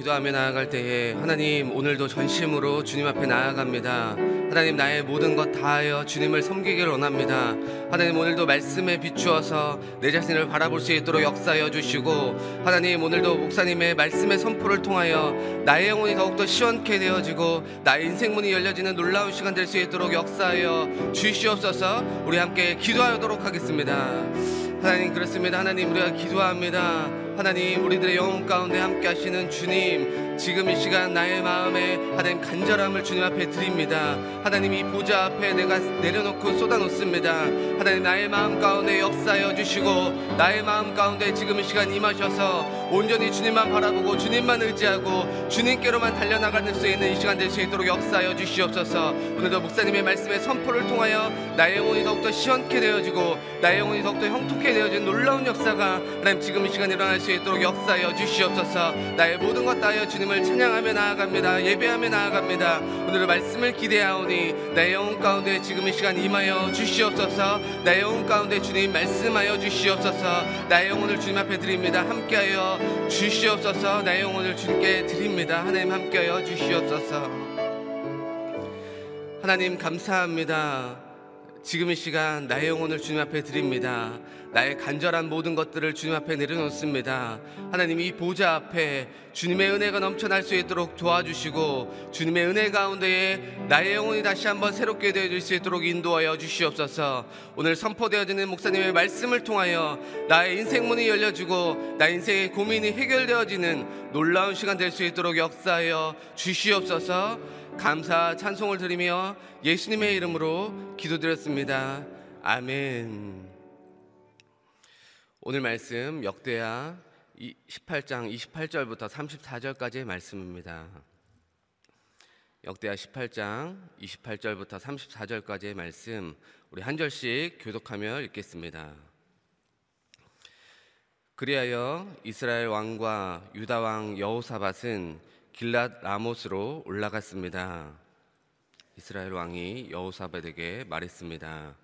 기도하며 나아갈 때에 하나님 오늘도 전심으로 주님 앞에 나아갑니다. 하나님 나의 모든 것 다하여 주님을 섬기기를 원합니다. 하나님 오늘도 말씀에 비추어서 내 자신을 바라볼 수 있도록 역사하여 주시고 하나님 오늘도 목사님의 말씀의 선포를 통하여 나의 영혼이 더욱더 시원케 되어지고 나의 인생문이 열려지는 놀라운 시간 될 수 있도록 역사하여 주시옵소서 우리 함께 기도하도록 하겠습니다. 하나님 그렇습니다. 하나님 우리가 기도합니다. 하나님 우리들의 영혼 가운데 함께 하시는 주님 지금 이 시간 나의 마음에 하나님 간절함을 주님 앞에 드립니다. 하나님 이 보좌 앞에 내가 내려놓고 쏟아놓습니다. 하나님 나의 마음 가운데 역사하여 주시고 나의 마음 가운데 지금 이 시간 임하셔서 온전히 주님만 바라보고 주님만 의지하고 주님께로만 달려나갈 수 있는 이 시간 될 수 있도록 역사하여 주시옵소서. 오늘도 목사님의 말씀의 선포를 통하여 나의 영혼이 더욱더 시원케 되어지고 나의 영혼이 더욱더 형통케 되어진 놀라운 역사가 하나님 지금 이 시간 일어날 수 있도록 역사하여 주시옵소서. 나의 모든 것 다하여 주님 을 찬양하며 나아갑니다. 예배하며 나아갑니다. 오늘의 말씀을 기대하오니 나의 영혼 가운데 지금 이 시간 임하여 주시옵소서. 나의 영혼 가운데 주님 말씀하여 주시옵소서. 나의 영혼을 주님 앞에 드립니다. 함께하여 주시옵소서. 나의 영혼을 주님께 드립니다. 하나님 함께하여 주시옵소서. 하나님 감사합니다. 지금 이 시간 나의 영혼을 주님 앞에 드립니다. 나의 간절한 모든 것들을 주님 앞에 내려놓습니다. 하나님 이 보좌 앞에 주님의 은혜가 넘쳐날 수 있도록 도와주시고 주님의 은혜 가운데에 나의 영혼이 다시 한번 새롭게 되어질 수 있도록 인도하여 주시옵소서. 오늘 선포되어지는 목사님의 말씀을 통하여 나의 인생 문이 열려지고 나 인생의 고민이 해결되어지는 놀라운 시간 될 수 있도록 역사하여 주시옵소서. 감사 찬송을 드리며 예수님의 이름으로 기도드렸습니다. 아멘. 오늘 말씀 역대하 18장 28절부터 34절까지의 말씀입니다. 역대하 18장 28절부터 34절까지의 말씀 우리 한 절씩 교독하며 읽겠습니다. 그리하여 이스라엘 왕과 유다 왕 여호사밧은 길랏 라못으로 올라갔습니다. 이스라엘 왕이 여호사밧에게 말했습니다.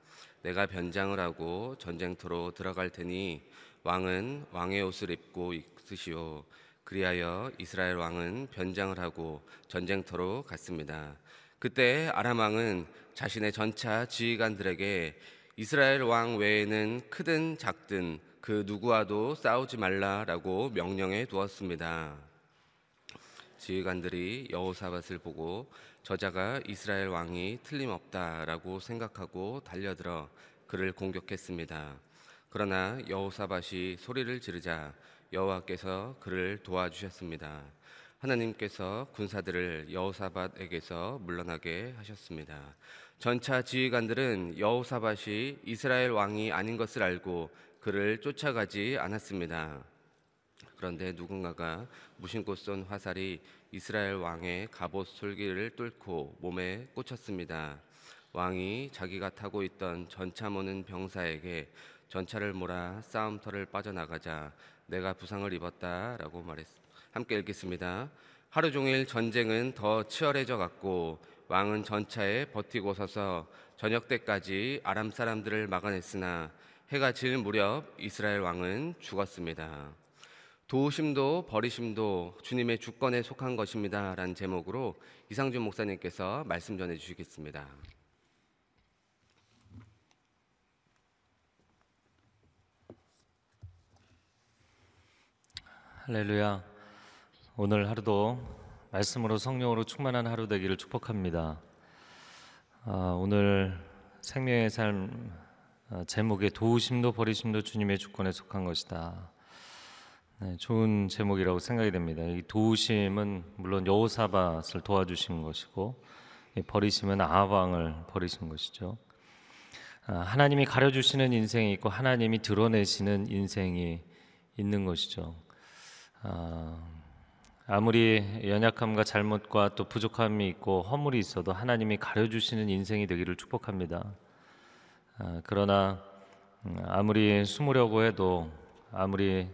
내가 변장을 하고 전쟁터로 들어갈 테니 왕은 왕의 옷을 입고 있으시오. 그리하여 이스라엘 왕은 변장을 하고 전쟁터로 갔습니다. 그때 아람 왕은 자신의 전차 지휘관들에게 이스라엘 왕 외에는 크든 작든 그 누구와도 싸우지 말라라고 명령해 두었습니다. 지휘관들이 여호사밧을 보고 저자가 이스라엘 왕이 틀림없다라고 생각하고 달려들어 그를 공격했습니다. 그러나 여호사밧이 소리를 지르자 여호와께서 그를 도와주셨습니다. 하나님께서 군사들을 여호사밧에게서 물러나게 하셨습니다. 전차 지휘관들은 여호사밧이 이스라엘 왕이 아닌 것을 알고 그를 쫓아가지 않았습니다. 그런데 누군가가 무심코 쏜 화살이 이스라엘 왕의 갑옷 솔기를 뚫고 몸에 꽂혔습니다. 왕이 자기가 타고 있던 전차 모는 병사에게 전차를 몰아 싸움터를 빠져나가자 내가 부상을 입었다라고 말했습니다. 함께 읽겠습니다. 하루 종일 전쟁은 더 치열해져 갔고 왕은 전차에 버티고 서서 저녁 때까지 아람 사람들을 막아냈으나 해가 질 무렵 이스라엘 왕은 죽었습니다. 도우심도 버리심도 주님의 주권에 속한 것입니다 라는 제목으로 이상준 목사님께서 말씀 전해 주시겠습니다. 할렐루야. 오늘 하루도 말씀으로 성령으로 충만한 하루 되기를 축복합니다. 아, 오늘 생명의 삶 아, 제목에 도우심도 버리심도 주님의 주권에 속한 것이다. 네, 좋은 제목이라고 생각이 됩니다. 이 도우심은 물론 여호사밧을 도와주신 것이고 이 버리심은 아합왕을 버리신 것이죠. 아, 하나님이 가려주시는 인생이 있고 하나님이 드러내시는 인생이 있는 것이죠. 아, 아무리 연약함과 잘못과 또 부족함이 있고 허물이 있어도 하나님이 가려주시는 인생이 되기를 축복합니다. 아, 그러나 음, 아무리 숨으려고 해도 아무리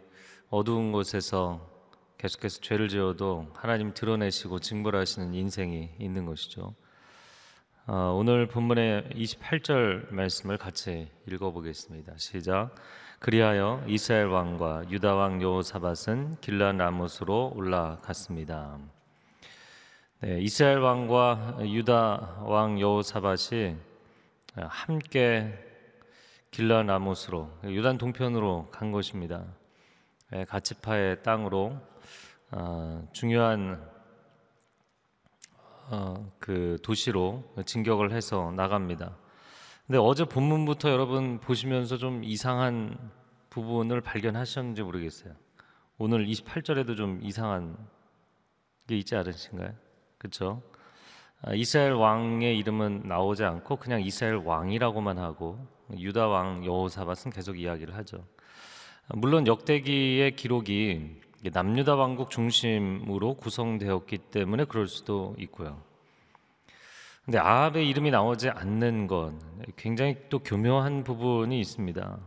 어두운 곳에서 계속해서 죄를 지어도 하나님 드러내시고 징벌하시는 인생이 있는 것이죠. 어, 오늘 본문의 28절 말씀을 같이 읽어보겠습니다. 시작. 그리하여 이스라엘 왕과 유다 왕 여호사밧은 길란 라못으로 올라갔습니다. 네, 이스라엘 왕과 유다 왕 여호사밧이 함께 길란 라못으로 유단 동편으로 간 것입니다. 네, 가치파의 땅으로 어, 중요한 어, 그 도시로 진격을 해서 나갑니다. 근데 어제 본문부터 여러분 보시면서 좀 이상한 부분을 발견하셨는지 모르겠어요. 오늘 28절에도 좀 이상한 게 있지 않으신가요? 그렇죠? 이스라엘 왕의 이름은 나오지 않고 그냥 이스라엘 왕이라고,만 하고 유다 왕 여호사밧은 계속 이야기를 하죠. 물론 역대기의 기록이 남유다 왕국 중심으로 구성되었기 때문에 그럴 수도 있고요. 근데 아합의 이름이 나오지 않는 건 굉장히 또 교묘한 부분이 있습니다.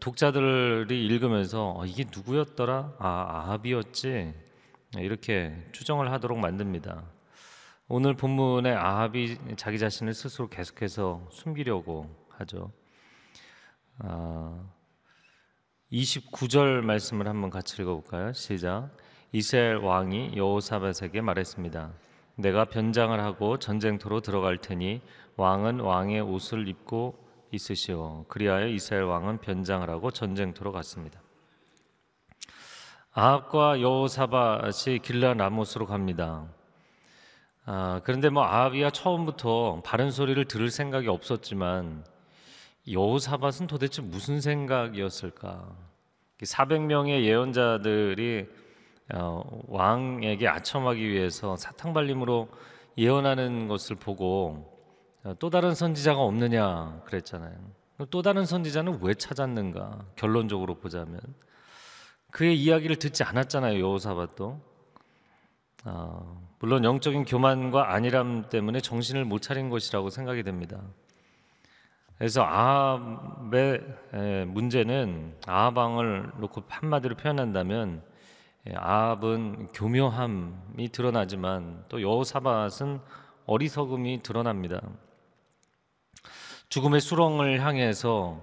독자들이 읽으면서 어, 이게 누구였더라? 아, 아합이었지. 이렇게 추정을 하도록 만듭니다. 오늘 본문에 아합이 자기 자신을 스스로 계속해서 숨기려고 하죠. 아, 29절 말씀을 한번 같이 읽어볼까요? 시작. 이스라엘 왕이 여호사밧에게 말했습니다. 내가 변장을 하고 전쟁터로 들어갈 테니 왕은 왕의 옷을 입고 있으시오. 그리하여 이스라엘 왕은 변장을 하고 전쟁터로 갔습니다. 아합과 여호사밧이 길라 라못으로 갑니다. 아, 그런데 뭐 아합이야 처음부터 바른 소리를 들을 생각이 없었지만 여호사밧은 도대체 무슨 생각이었을까? 400명의 예언자들이 어, 왕에게 아첨하기 위해서 사탕 발림으로 예언하는 것을 보고 어, 또 다른 선지자가 없느냐 그랬잖아요. 또 다른 선지자는 왜 찾았는가? 결론적으로 보자면 그의 이야기를 듣지 않았잖아요. 여호사밧도 어, 물론 영적인 교만과 안일함 때문에 정신을 못 차린 것이라고 생각이 됩니다. 그래서 아합의 문제는 아합왕을 놓고 한마디로 표현한다면 예, 아합은 교묘함이 드러나지만 또 여호사밧은 어리석음이 드러납니다. 죽음의 수렁을 향해서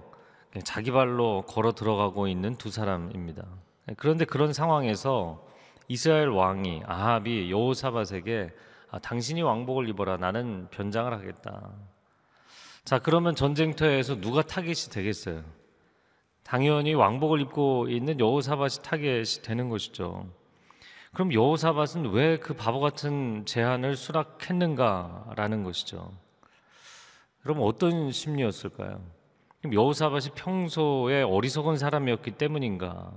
자기 발로 걸어 들어가고 있는 두 사람입니다. 그런데 그런 상황에서 이스라엘 왕이 아합이 여호사밧에게 아, 당신이 왕복을 입어라 나는 변장을 하겠다. 자 그러면 전쟁터에서 누가 타겟이 되겠어요? 당연히 왕복을 입고 있는 여호사밧이 타겟이 되는 것이죠. 그럼 여호사밧은 왜 그 바보 같은 제안을 수락했는가라는 것이죠. 그럼 어떤 심리였을까요? 여호사밧이 평소에 어리석은 사람이었기 때문인가?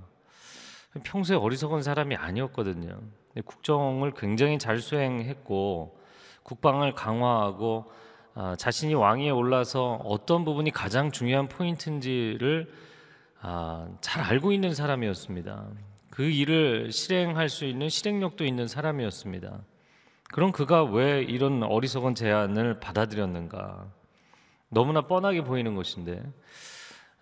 평소에 어리석은 사람이 아니었거든요. 국정을 굉장히 잘 수행했고 국방을 강화하고 아, 자신이 왕위에 올라서 어떤 부분이 가장 중요한 포인트인지를 아, 잘 알고 있는 사람이었습니다. 그 일을 실행할 수 있는 실행력도 있는 사람이었습니다. 그럼 그가 왜 이런 어리석은 제안을 받아들였는가? 너무나 뻔하게 보이는 것인데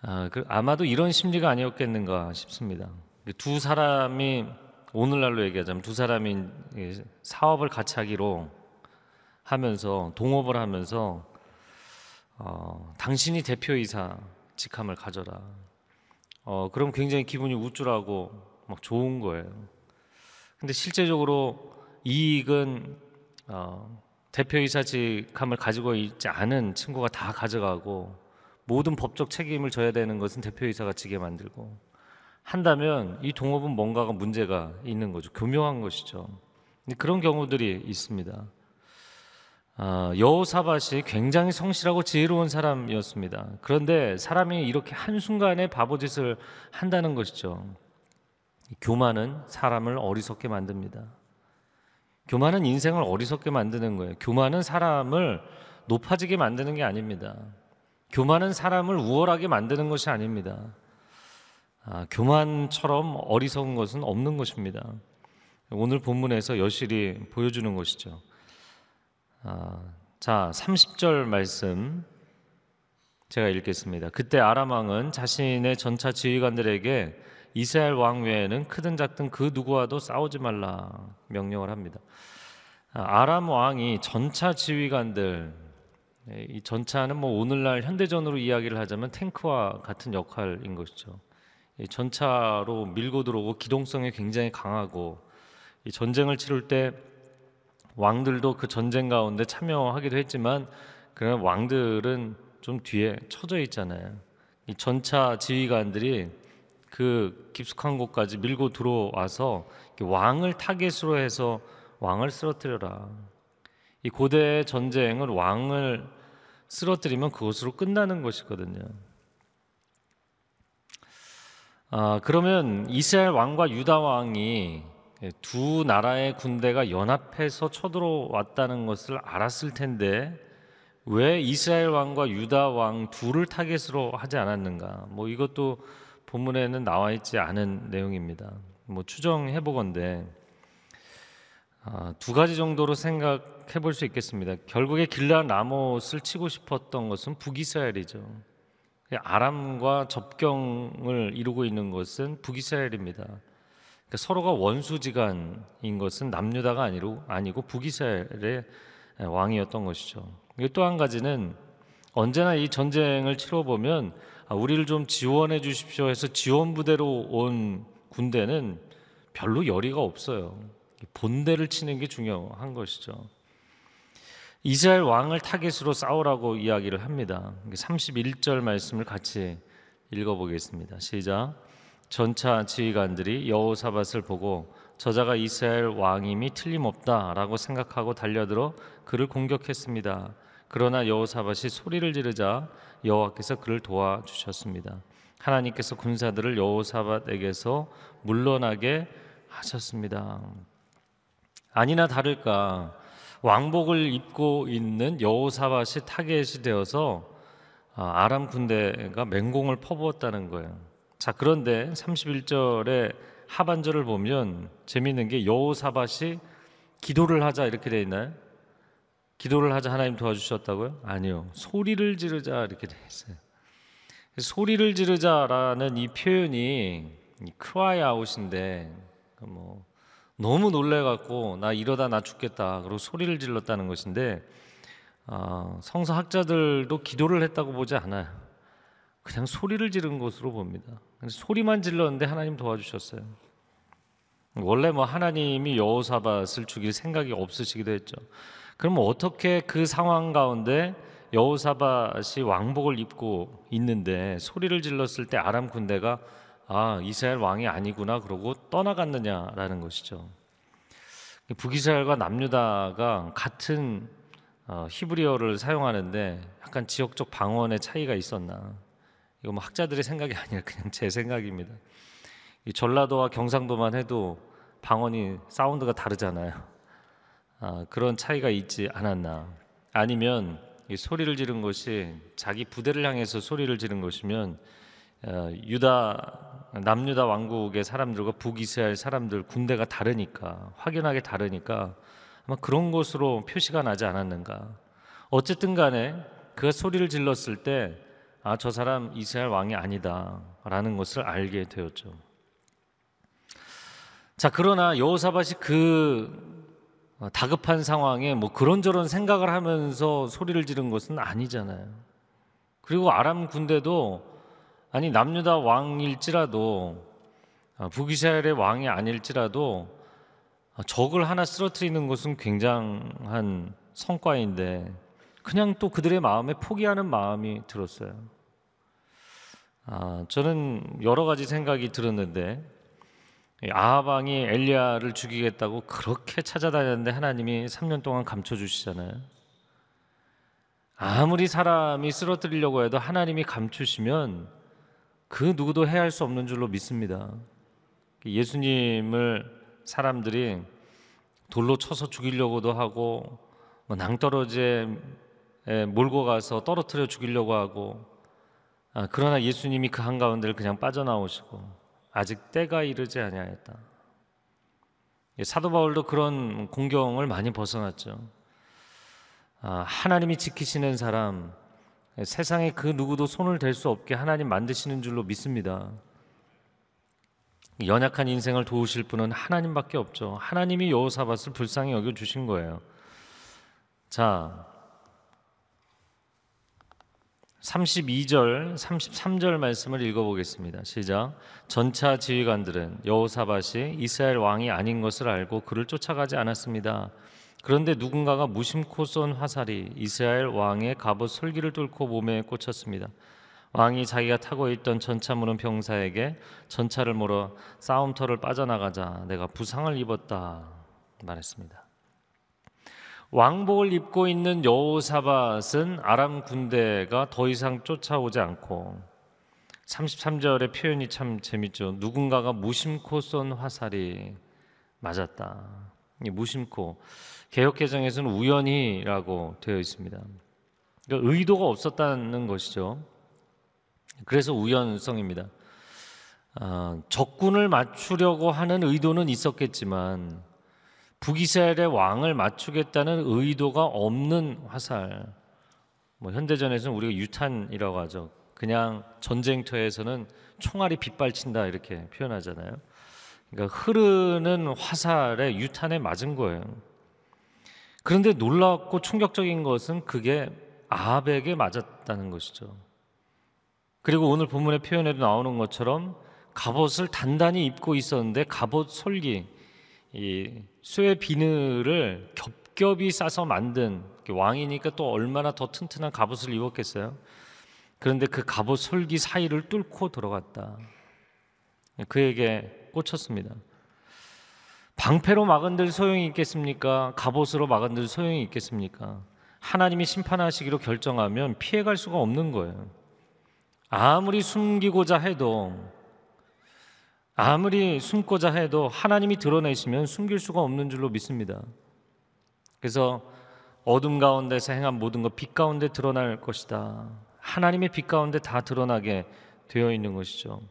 아, 그, 아마도 이런 심리가 아니었겠는가 싶습니다. 두 사람이 오늘날로 얘기하자면 두 사람이 사업을 같이 하기로 하면서 동업을 하면서 어, 당신이 대표이사 직함을 가져라. 어, 그럼 굉장히 기분이 우쭐하고 막 좋은 거예요. 근데 실제적으로 이익은 어, 대표이사 직함을 가지고 있지 않은 친구가 다 가져가고 모든 법적 책임을 져야 되는 것은 대표이사가 지게 만들고 한다면 이 동업은 뭔가가 문제가 있는 거죠. 교묘한 것이죠. 그런 경우들이 있습니다. 아, 여호사밧이 굉장히 성실하고 지혜로운 사람이었습니다. 그런데 사람이 이렇게 한순간에 바보짓을 한다는 것이죠. 교만은 사람을 어리석게 만듭니다. 교만은 인생을 어리석게 만드는 거예요. 교만은 사람을 높아지게 만드는 게 아닙니다. 교만은 사람을 우월하게 만드는 것이 아닙니다. 아, 교만처럼 어리석은 것은 없는 것입니다. 오늘 본문에서 여실히 보여주는 것이죠. 아, 자, 30절 말씀 제가 읽겠습니다. 그때 아람 왕은 자신의 전차 지휘관들에게 이스라엘 왕 외에는 크든 작든 그 누구와도 싸우지 말라 명령을 합니다. 아, 아람 왕이 전차 지휘관들 네, 이 전차는 뭐 오늘날 현대전으로 이야기를 하자면 탱크와 같은 역할인 것이죠. 전차로 밀고 들어오고 기동성이 굉장히 강하고 전쟁을 치를 때 왕들도 그 전쟁 가운데 참여하기도 했지만 그런 왕들은 좀 뒤에 처져 있잖아요. 이 전차 지휘관들이 그 깊숙한 곳까지 밀고 들어와서 왕을 타겟으로 해서 왕을 쓰러뜨려라. 이 고대 전쟁은 왕을 쓰러뜨리면 그것으로 끝나는 것이거든요. 아, 그러면 이스라엘 왕과 유다 왕이 두 나라의 군대가 연합해서 쳐들어왔다는 것을 알았을 텐데 왜 이스라엘 왕과 유다 왕 둘을 타겟으로 하지 않았는가? 뭐 이것도 본문에는 나와 있지 않은 내용입니다. 뭐 추정해 보건데 아, 두 가지 정도로 생각해 볼 수 있겠습니다. 결국에 길라 라못을 치고 싶었던 것은 북이스라엘이죠. 아람과 접경을 이루고 있는 것은 북이스라엘입니다. 그러니까 서로가 원수지간인 것은 남유다가 아니고 아니고 북이스라엘의 왕이었던 것이죠. 또 한 가지는 언제나 이 전쟁을 치러 보면 아, 우리를 좀 지원해 주십시오 해서 지원 부대로 온 군대는 별로 열의가 없어요. 본대를 치는 게 중요한 것이죠. 이스라엘 왕을 타겟으로 싸우라고 이야기를 합니다. 31절 말씀을 같이 읽어보겠습니다. 시작. 전차 지휘관들이 여호사밧을 보고 저자가 이스라엘 왕임이 틀림없다라고 생각하고 달려들어 그를 공격했습니다. 그러나 여호사밧이 소리를 지르자 여호와께서 그를 도와주셨습니다. 하나님께서 군사들을 여호사밧에게서 물러나게 하셨습니다. 아니나 다를까 왕복을 입고 있는 여호사밧이 타겟이 되어서 아, 아람 군대가 맹공을 퍼부었다는 거예요. 자, 그런데 31절의 하반절을 보면 재미있는 게 여호사밧이 기도를 하자 이렇게 돼 있나요? 기도를 하자 하나님 도와주셨다고요? 아니요. 소리를 지르자 이렇게 돼 있어요. 소리를 지르자라는 이 표현이 크라이 아웃인데 뭐 너무 놀래갖고 나 이러다 나 죽겠다 그리고 소리를 질렀다는 것인데 어, 성서 학자들도 기도를 했다고 보지 않아요. 그냥 소리를 지른 것으로 봅니다. 소리만 질렀는데 하나님 도와주셨어요. 원래 뭐 하나님이 여호사밧을 죽일 생각이 없으시기도 했죠. 그럼 어떻게 그 상황 가운데 여호사밧이 왕복을 입고 있는데 소리를 질렀을 때 아람 군대가 아 이스라엘 왕이 아니구나 그러고 떠나갔느냐라는 것이죠. 북이스라엘과 남유다가 같은 어, 히브리어를 사용하는데 약간 지역적 방언의 차이가 있었나? 이거 뭐 학자들의 생각이 아니라 그냥 제 생각입니다. 이 전라도와 경상도만 해도 방언이 사운드가 다르잖아요. 아, 그런 차이가 있지 않았나? 아니면 이 소리를 지른 것이 자기 부대를 향해서 소리를 지른 것이면 어, 유다 남유다 왕국의 사람들과 북이스라엘 사람들 군대가 다르니까 확연하게 다르니까 아마 그런 것으로 표시가 나지 않았는가. 어쨌든 간에 그 소리를 질렀을 때 아, 저 사람 이스라엘 왕이 아니다 라는 것을 알게 되었죠. 자, 그러나 여호사밧이 그 어, 다급한 상황에 뭐 그런저런 생각을 하면서 소리를 지른 것은 아니잖아요. 그리고 아람 군대도 아니 남유다 왕일지라도 어, 북이스라엘의 왕이 아닐지라도 어, 적을 하나 쓰러뜨리는 것은 굉장한 성과인데 그냥 또 그들의 마음에 포기하는 마음이 들었어요. 아, 저는 여러 가지 생각이 들었는데 아하방이 엘리야를 죽이겠다고 그렇게 찾아다녔는데 하나님이 3년 동안 감춰 주시잖아요. 아무리 사람이 쓰러뜨리려고 해도 하나님이 감추시면 그 누구도 해할 수 없는 줄로 믿습니다. 예수님을 사람들이 돌로 쳐서 죽이려고도 하고 뭐 낭떠러지에 몰고 가서 떨어뜨려 죽이려고 하고 아, 그러나 예수님이 그 한가운데를 그냥 빠져나오시고 아직 때가 이르지 아니하였다. 사도 바울도 그런 공경을 많이 벗어났죠. 아, 하나님이 지키시는 사람, 세상에 그 누구도 손을 댈 수 없게 하나님 만드시는 줄로 믿습니다. 연약한 인생을 도우실 분은 하나님밖에 없죠. 하나님이 여호사밧을 불쌍히 여겨 주신 거예요. 자, 32절, 33절 말씀을 읽어보겠습니다. 시작. 전차 지휘관들은 여호사밧이 이스라엘 왕이 아닌 것을 알고 그를 쫓아가지 않았습니다. 그런데 누군가가 무심코 쏜 화살이 이스라엘 왕의 갑옷 솔기를 뚫고 몸에 꽂혔습니다. 왕이 자기가 타고 있던 전차 무는 병사에게 전차를 몰아 싸움터를 빠져나가자 내가 부상을 입었다 말했습니다. 왕복을 입고 있는 여호사밧은 아람 군대가 더 이상 쫓아오지 않고 33절의 표현이 참 재밌죠. 누군가가 무심코 쏜 화살이 맞았다. 무심코 개혁 개정에서는 우연히라고 되어 있습니다. 그러니까 의도가 없었다는 것이죠. 그래서 우연성입니다. 어, 적군을 맞추려고 하는 의도는 있었겠지만 북이스라엘의 왕을 맞추겠다는 의도가 없는 화살. 뭐 현대전에서는 우리가 유탄이라고 하죠. 그냥 전쟁터에서는 총알이 빗발친다 이렇게 표현하잖아요. 그러니까 흐르는 화살에 유탄에 맞은 거예요. 그런데 놀랍고 충격적인 것은 그게 아합에게 맞았다는 것이죠. 그리고 오늘 본문의 표현에도 나오는 것처럼 갑옷을 단단히 입고 있었는데 갑옷 솔기 이 쇠 비늘을 겹겹이 싸서 만든 왕이니까 또 얼마나 더 튼튼한 갑옷을 입었겠어요. 그런데 그 갑옷 솔기 사이를 뚫고 들어갔다. 그에게 꽂혔습니다. 방패로 막은 들 소용이 있겠습니까? 갑옷으로 막은 들 소용이 있겠습니까? 하나님이 심판하시기로 결정하면 피해갈 수가 없는 거예요. 아무리 숨기고자 해도 아무리 숨고자 해도 하나님이 드러내시면 숨길 수가 없는 줄로 믿습니다. 그래서 어둠 가운데서 행한 모든 것 빛 가운데 드러날 것이다. 하나님의 빛 가운데 다 드러나게 되어 있는 것이죠.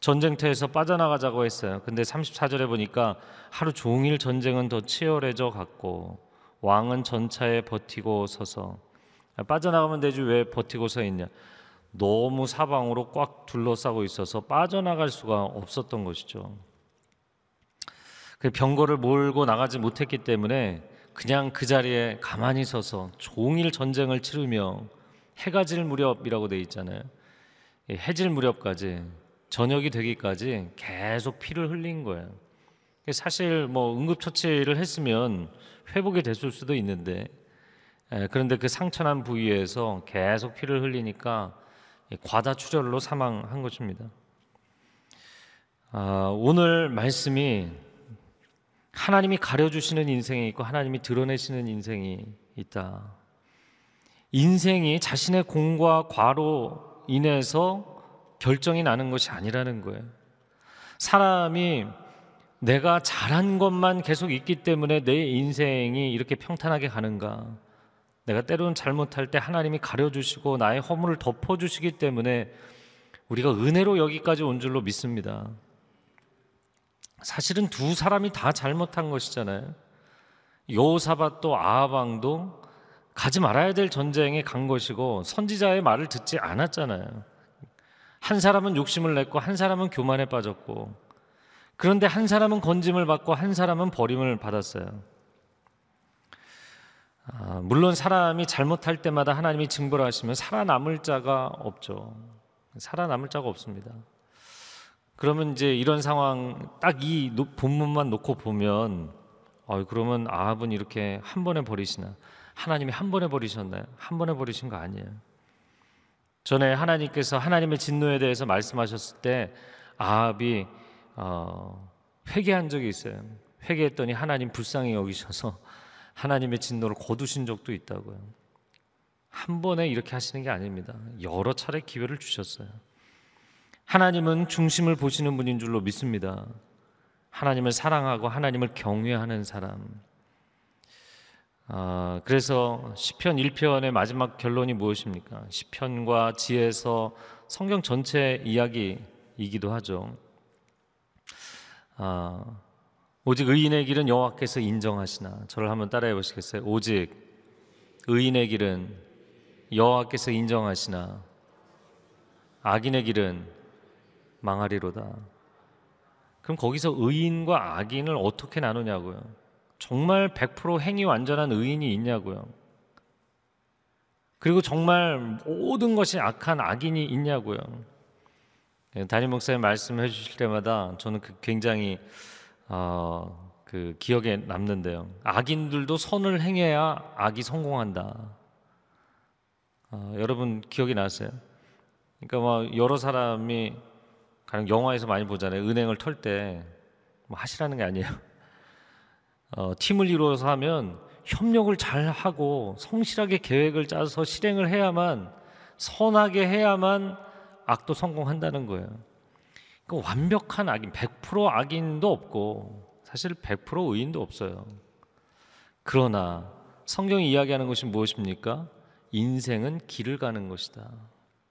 전쟁터에서 빠져나가자고 했어요. 근데 34절에 보니까 하루 종일 전쟁은 더 치열해져 갔고 왕은 전차에 버티고 서서 빠져나가면 되지 왜 버티고 서 있냐? 너무 사방으로 꽉 둘러싸고 있어서 빠져나갈 수가 없었던 것이죠. 그 병거를 몰고 나가지 못했기 때문에 그냥 그 자리에 가만히 서서 종일 전쟁을 치르며 해가 질 무렵이라고 돼 있잖아요. 이 해질 무렵까지 저녁이 되기까지 계속 피를 흘린 거예요. 사실 뭐 응급처치를 했으면 회복이 됐을 수도 있는데 에, 그런데 그 상처난 부위에서 계속 피를 흘리니까 과다 출혈로 사망한 것입니다. 아, 오늘 말씀이 하나님이 가려주시는 인생이 있고 하나님이 드러내시는 인생이 있다. 인생이 자신의 공과 과로 인해서 결정이 나는 것이 아니라는 거예요. 사람이 내가 잘한 것만 계속 있기 때문에 내 인생이 이렇게 평탄하게 가는가? 내가 때로는 잘못할 때 하나님이 가려주시고 나의 허물을 덮어주시기 때문에 우리가 은혜로 여기까지 온 줄로 믿습니다. 사실은 두 사람이 다 잘못한 것이잖아요. 여호사밧도 아하방도 가지 말아야 될 전쟁에 간 것이고 선지자의 말을 듣지 않았잖아요. 한 사람은 욕심을 냈고 한 사람은 교만에 빠졌고 그런데 한 사람은 건짐을 받고 한 사람은 버림을 받았어요. 아, 물론 사람이 잘못할 때마다 하나님이 징벌 하시면 살아남을 자가 없죠. 살아남을 자가 없습니다. 그러면 이제 이런 상황 딱 이 본문만 놓고 보면 어, 그러면 아합은 이렇게 한 번에 버리시나? 하나님이 한 번에 버리셨나요? 한 번에 버리신 거 아니에요. 전에 하나님께서 하나님의 진노에 대해서 말씀하셨을 때 아합이 어, 회개한 적이 있어요. 회개했더니 하나님 불쌍히 여기셔서 하나님의 진노를 거두신 적도 있다고요. 한 번에 이렇게 하시는 게 아닙니다. 여러 차례 기회를 주셨어요. 하나님은 중심을 보시는 분인 줄로 믿습니다. 하나님을 사랑하고 하나님을 경외하는 사람. 아, 그래서 시편 1편의 마지막 결론이 무엇입니까? 시편과 지혜서 성경 전체 이야기이기도 하죠. 아, 오직 의인의 길은 여호와께서 인정하시나 저를 한번 따라해 보시겠어요? 오직 의인의 길은 여호와께서 인정하시나 악인의 길은 망하리로다. 그럼 거기서 의인과 악인을 어떻게 나누냐고요? 정말 100% 행위 완전한 의인이 있냐고요? 그리고 정말 모든 것이 악한 악인이 있냐고요? 예, 담임 목사님 말씀해 주실 때마다 저는 그 굉장히 어, 그 기억에 남는데요. 악인들도 선을 행해야 악이 성공한다. 어, 여러분 기억이 나세요? 그러니까 뭐 여러 사람이 가령 영화에서 많이 보잖아요. 은행을 털 때 뭐 하시라는 게 아니에요. 어, 팀을 이루어서 하면 협력을 잘 하고 성실하게 계획을 짜서 실행을 해야만 선하게 해야만 악도 성공한다는 거예요. 그 완벽한 악인, 100% 악인도 없고 사실 100% 의인도 없어요. 그러나 성경이 이야기하는 것이 무엇입니까? 인생은 길을 가는 것이다.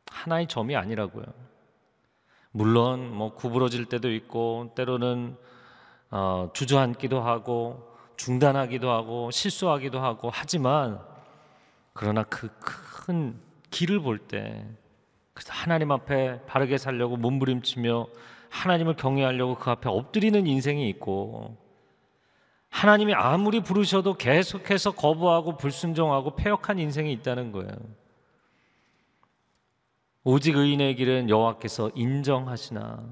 하나의 점이 아니라고요. 물론 뭐 구부러질 때도 있고 때로는 어, 주저앉기도 하고 중단하기도 하고 실수하기도 하고 하지만 그러나 그 큰 길을 볼 때 그래서 하나님 앞에 바르게 살려고 몸부림치며 하나님을 경외하려고 그 앞에 엎드리는 인생이 있고 하나님이 아무리 부르셔도 계속해서 거부하고 불순종하고 폐역한 인생이 있다는 거예요. 오직 의인의 길은 여호와께서 인정하시나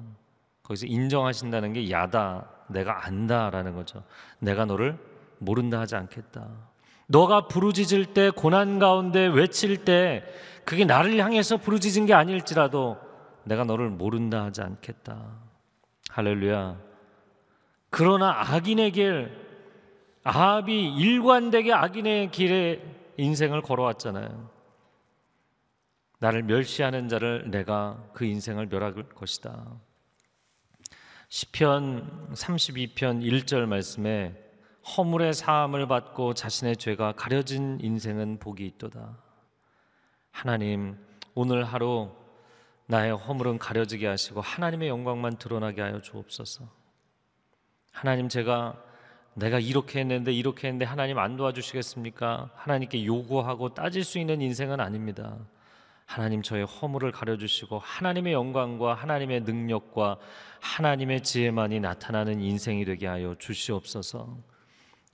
거기서 인정하신다는 게 야다 내가 안다라는 거죠. 내가 너를 모른다 하지 않겠다. 너가 부르짖을 때 고난 가운데 외칠 때 그게 나를 향해서 부르짖은 게 아닐지라도 내가 너를 모른다 하지 않겠다. 할렐루야. 그러나 악인의 길, 아합이 일관되게 악인의 길에 인생을 걸어왔잖아요. 나를 멸시하는 자를 내가 그 인생을 멸할 것이다. 시편 32편 1절 말씀에 허물의 사함을 받고 자신의 죄가 가려진 인생은 복이 있도다. 하나님, 오늘 하루 나의 허물은 가려지게 하시고 하나님의 영광만 드러나게 하여 주옵소서. 하나님 제가 내가 이렇게 했는데 이렇게 했는데 하나님 안 도와주시겠습니까? 하나님께 요구하고 따질 수 있는 인생은 아닙니다. 하나님 저의 허물을 가려주시고 하나님의 영광과 하나님의 능력과 하나님의 지혜만이 나타나는 인생이 되게 하여 주시옵소서.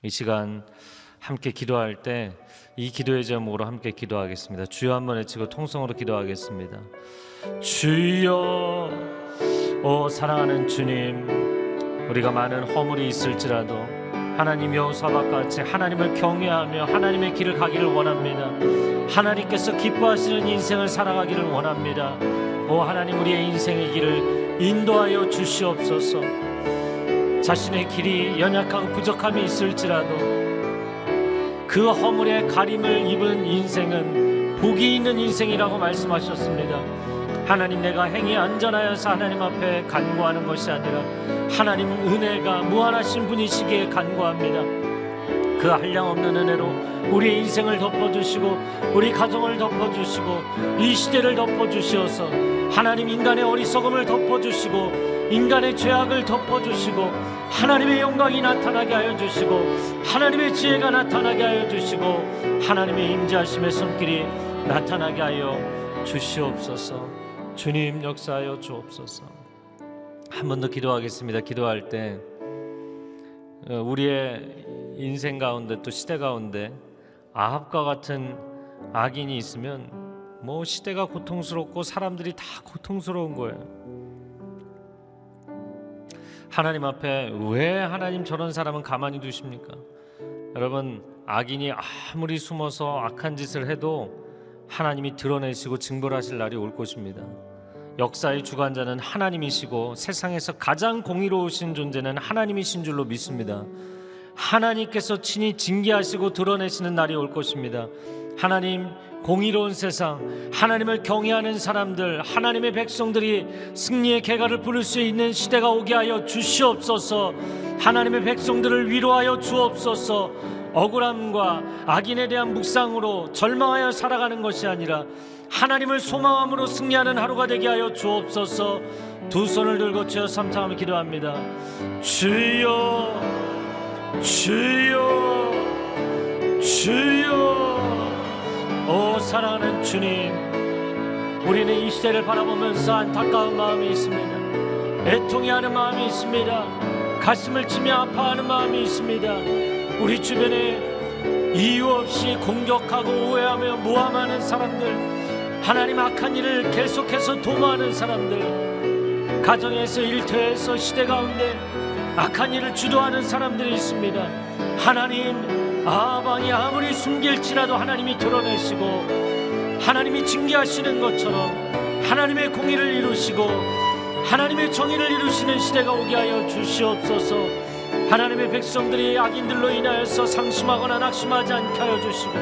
이 시간 함께 기도할 때 이 기도의 제목으로 함께 기도하겠습니다. 주여 한번 외치고 통성으로 기도하겠습니다. 주여 오 사랑하는 주님 우리가 많은 허물이 있을지라도 하나님 여호사박 같이 하나님을 경외하며 하나님의 길을 가기를 원합니다. 하나님께서 기뻐하시는 인생을 살아가기를 원합니다. 오 하나님 우리의 인생의 길을 인도하여 주시옵소서. 자신의 길이 연약하고 부족함이 있을지라도 그 허물의 가림을 입은 인생은 복이 있는 인생이라고 말씀하셨습니다. 하나님 내가 행위 안전하여서 하나님 앞에 간구하는 것이 아니라 하나님은 은혜가 무한하신 분이시기에 간구합니다. 그 한량없는 은혜로 우리의 인생을 덮어주시고 우리 가정을 덮어주시고 이 시대를 덮어주시어서 하나님 인간의 어리석음을 덮어주시고 인간의 죄악을 덮어주시고 하나님의 영광이 나타나게 하여 주시고 하나님의 지혜가 나타나게 하여 주시고 하나님의 임재하심의 손길이 나타나게 하여 주시옵소서. 주님 역사하여 주옵소서. 한 번 더 기도하겠습니다. 기도할 때 어, 우리의 인생 가운데 또 시대 가운데 아합과 같은 악인이 있으면 뭐 시대가 고통스럽고 사람들이 다 고통스러운 거예요 하나님 앞에 왜 하나님 저런 사람은 가만히 두십니까? 여러분 악인이 아무리 숨어서 악한 짓을 해도 하나님이 드러내시고 징벌하실 날이 올 것입니다. 역사의 주관자는 하나님이시고 세상에서 가장 공의로우신 존재는 하나님이신 줄로 믿습니다. 하나님께서 친히 징계하시고 드러내시는 날이 올 것입니다. 하나님 공의로운 세상, 하나님을 경외하는 사람들, 하나님의 백성들이 승리의 개가를 부를 수 있는 시대가 오게 하여 주시옵소서. 하나님의 백성들을 위로하여 주옵소서. 억울함과 악인에 대한 묵상으로 절망하여 살아가는 것이 아니라 하나님을 소망함으로 승리하는 하루가 되게 하여 주옵소서. 두 손을 들고 주여 삼창하며 기도합니다. 주여, 주여, 주여. 오 사랑하는 주님. 우리는 이 시대를 바라보면서 안타까운 마음이 있습니다. 애통해하는 마음이 있습니다. 가슴을 치며 아파하는 마음이 있습니다. 우리 주변에 이유 없이 공격하고 오해하며 모함하는 사람들 하나님 악한 일을 계속해서 도모하는 사람들 가정에서 일터에서 시대 가운데 악한 일을 주도하는 사람들이 있습니다. 하나님 아방이 아무리 숨길지라도 하나님이 드러내시고 하나님이 징계하시는 것처럼 하나님의 공의를 이루시고 하나님의 정의를 이루시는 시대가 오게 하여 주시옵소서. 하나님의 백성들이 악인들로 인하여서 상심하거나 낙심하지 않게 하여 주시고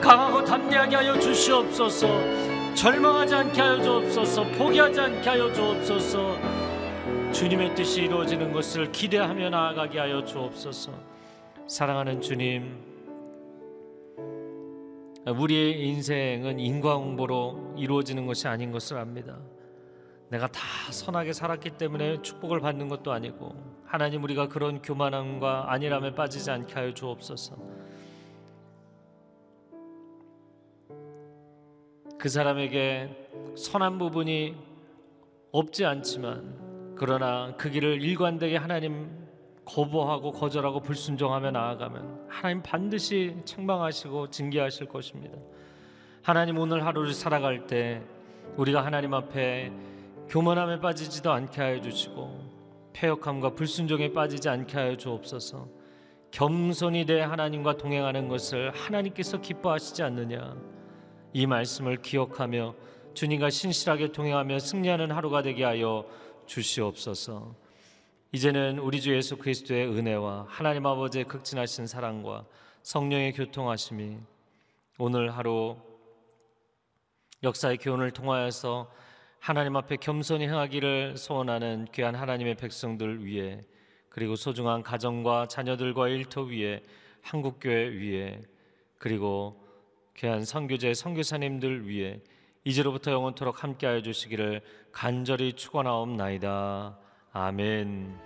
강하고 담대하게 하여 주시옵소서. 절망하지 않게 하여 주옵소서. 포기하지 않게 하여 주옵소서. 주님의 뜻이 이루어지는 것을 기대하며 나아가게 하여 주옵소서 사랑하는 주님, 우리의 인생은 인과응보로 이루어지는 것이 아닌 것을 압니다. 내가 다 선하게 살았기 때문에 축복을 받는 것도 아니고 하나님 우리가 그런 교만함과 안일함에 빠지지 않게 하여 주옵소서. 그 사람에게 선한 부분이 없지 않지만 그러나 그 길을 일관되게 하나님 거부하고 거절하고 불순종하며 나아가면 하나님 반드시 책망하시고 징계하실 것입니다. 하나님 오늘 하루를 살아갈 때 우리가 하나님 앞에 교만함에 빠지지도 않게 하여 주시고 폐역함과 불순종에 빠지지 않게 하여 주옵소서. 겸손히 내 하나님과 동행하는 것을 하나님께서 기뻐하시지 않느냐. 이 말씀을 기억하며 주님과 신실하게 동행하며 승리하는 하루가 되게 하여 주시옵소서. 이제는 우리 주 예수 그리스도의 은혜와 하나님 아버지의 극진하신 사랑과 성령의 교통하심이 오늘 하루 역사의 교훈을 통하여서 하나님 앞에 겸손히 행하기를 소원하는 귀한 하나님의 백성들 위해 그리고 소중한 가정과 자녀들과 일터 위에 한국교회 위에 그리고 귀한 선교제 선교사님들 위해 이제로부터 영원토록 함께하여 주시기를 간절히 축원하옵나이다. 아멘.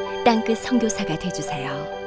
땅끝 선교사가 되주세요.